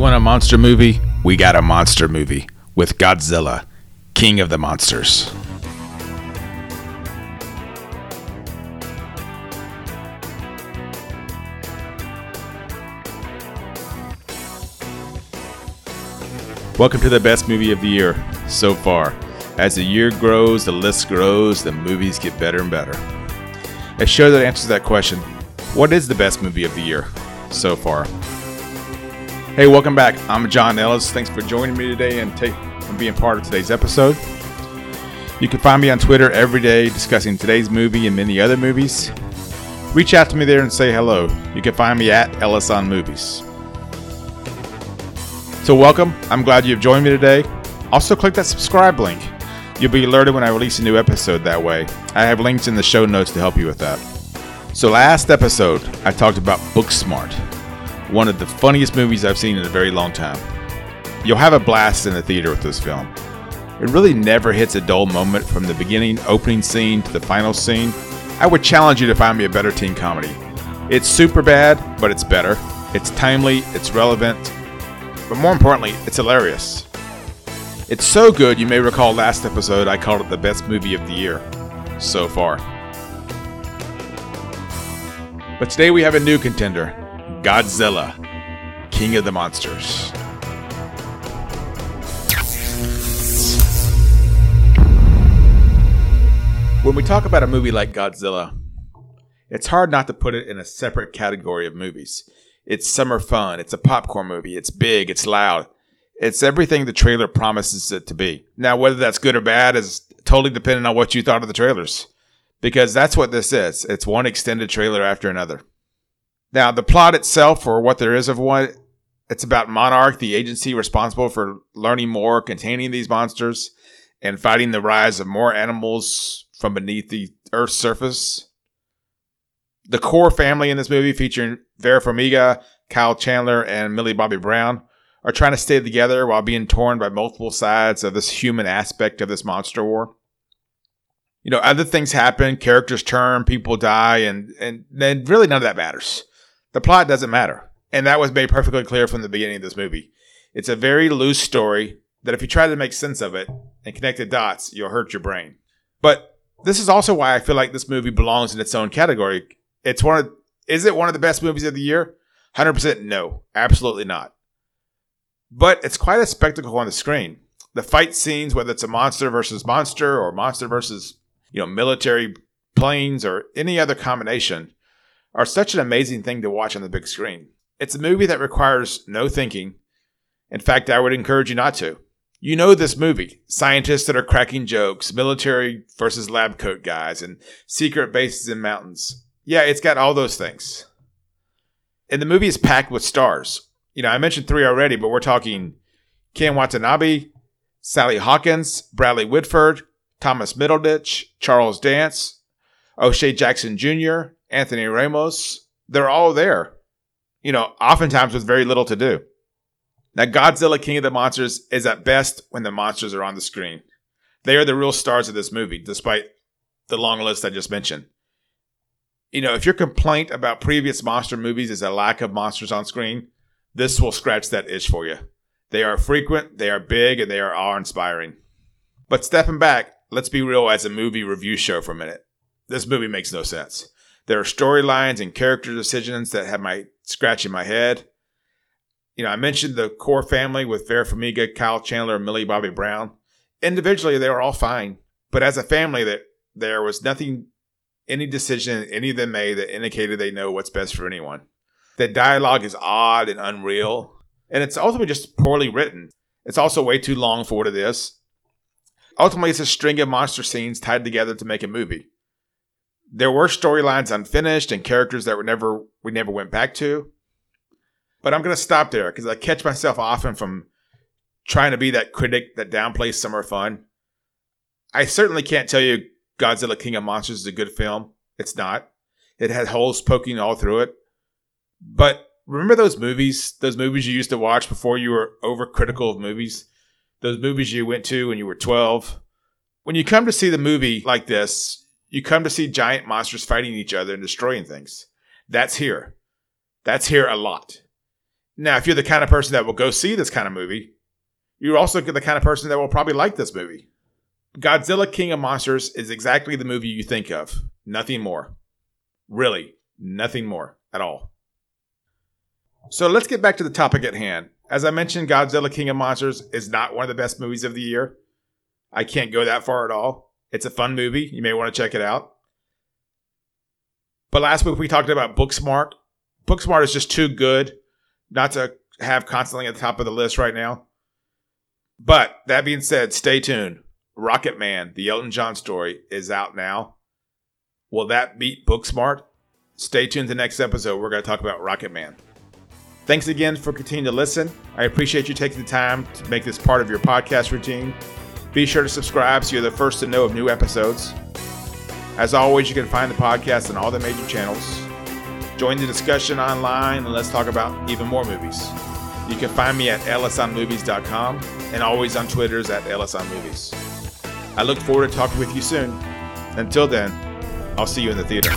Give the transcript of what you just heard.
want a monster movie? We got a monster movie with Godzilla, King of the Monsters. Welcome to the best movie of the year so far. As the year grows, the list grows, the movies get better and better. A show that answers that question what is the best movie of the year so far? Hey, welcome back. I'm John Ellis. Thanks for joining me today and, take, and being part of today's episode. You can find me on Twitter every day discussing today's movie and many other movies. Reach out to me there and say hello. You can find me at Ellis on Movies. So, welcome. I'm glad you've joined me today. Also, click that subscribe link. You'll be alerted when I release a new episode that way. I have links in the show notes to help you with that. So, last episode, I talked about Booksmart, one of the funniest movies I've seen in a very long time. You'll have a blast in the theater with this film. It really never hits a dull moment from the beginning opening scene to the final scene. I would challenge you to find me a better teen comedy. It's Superbad, but it's better. It's timely, it's relevant, but more importantly, it's hilarious. It's so good, you may recall last episode I called it the best movie of the year so far. But today we have a new contender Godzilla, King of the Monsters. When we talk about a movie like Godzilla, it's hard not to put it in a separate category of movies. It's summer fun. It's a popcorn movie. It's big. It's loud. It's everything the trailer promises it to be. Now, whether that's good or bad is totally dependent on what you thought of the trailers, because that's what this is. It's one extended trailer after another. Now, the plot itself, or what there is of one, it's about Monarch, the agency responsible for learning more, containing these monsters, and fighting the rise of more animals from beneath the Earth's surface the core family in this movie, featuring Vera Farmiga, Kyle Chandler, and Millie Bobby Brown, are trying to stay together while being torn by multiple sides of this human aspect of this monster war. You know, other things happen, characters turn, people die, and and then really none of that matters. The plot doesn't matter, and that was made perfectly clear from the beginning of this movie. It's a very loose story that if you try to make sense of it and connect the dots, you'll hurt your brain. But this is also why I feel like this movie belongs in its own category it's one of is it one of the best movies of the year? 100% no. Absolutely not. But it's quite a spectacle on the screen. The fight scenes, whether it's a monster versus monster or monster versus, you know, military planes or any other combination, are such an amazing thing to watch on the big screen. It's a movie that requires no thinking. In fact, I would encourage you not to. You know this movie scientists that are cracking jokes, military versus lab coat guys, and secret bases in mountains. Yeah, it's got all those things. And the movie is packed with stars. You know, I mentioned three already, but we're talking Ken Watanabe, Sally Hawkins, Bradley Whitford, Thomas Middleditch, Charles Dance, O'Shea Jackson Jr., Anthony Ramos. They're all there. You know, oftentimes with very little to do. Now, Godzilla King of the Monsters is at best when the monsters are on the screen. They are the real stars of this movie, despite the long list I just mentioned you know, if your complaint about previous monster movies is a lack of monsters on screen, this will scratch that itch for you. They are frequent, they are big, and they are awe inspiring. But stepping back, let's be real as a movie review show for a minute. This movie makes no sense. There are storylines and character decisions that have my scratching my head. You know, I mentioned the core family with Vera Farmiga, Kyle Chandler, and Millie Bobby Brown. Individually, they were all fine, but as a family, that there was nothing any decision any of them made that indicated they know what's best for anyone. The dialogue is odd and unreal, and it's ultimately just poorly written. It's also way too long for what it is. Ultimately, it's a string of monster scenes tied together to make a movie. There were storylines unfinished and characters that were never we never went back to. But I'm to stop there because I catch myself often from trying to be that critic that downplays summer fun. I certainly can't tell you Godzilla King of Monsters is a good film. It's not. It had holes poking all through it. But remember those movies, those movies you used to watch before you were overcritical of movies? Those movies you went to when you were 12? When you come to see the movie like this, you come to see giant monsters fighting each other and destroying things. That's here. That's here a lot. Now, if you're the kind of person that will go see this kind of movie, you're also the kind of person that will probably like this movie. Godzilla King of Monsters is exactly the movie you think of. Nothing more. Really, nothing more at all. So let's get back to the topic at hand. As I mentioned, Godzilla King of Monsters is not one of the best movies of the year. I can't go that far at all. It's a fun movie. You may want to check it out. But last week we talked about Booksmart. Booksmart is just too good not to have constantly at the top of the list right now. But that being said, stay tuned. Rocketman, the Elton John story, is out now. Will that beat Booksmart? Stay tuned to the next episode. We're going to talk about Rocketman. Thanks again for continuing to listen. I appreciate you taking the time to make this part of your podcast routine. Be sure to subscribe so you're the first to know of new episodes. As always, you can find the podcast on all the major channels. Join the discussion online and let's talk about even more movies. You can find me at ellisonmovies.com and always on Twitters at ellisonmovies. I look forward to talking with you soon. Until then, I'll see you in the theater.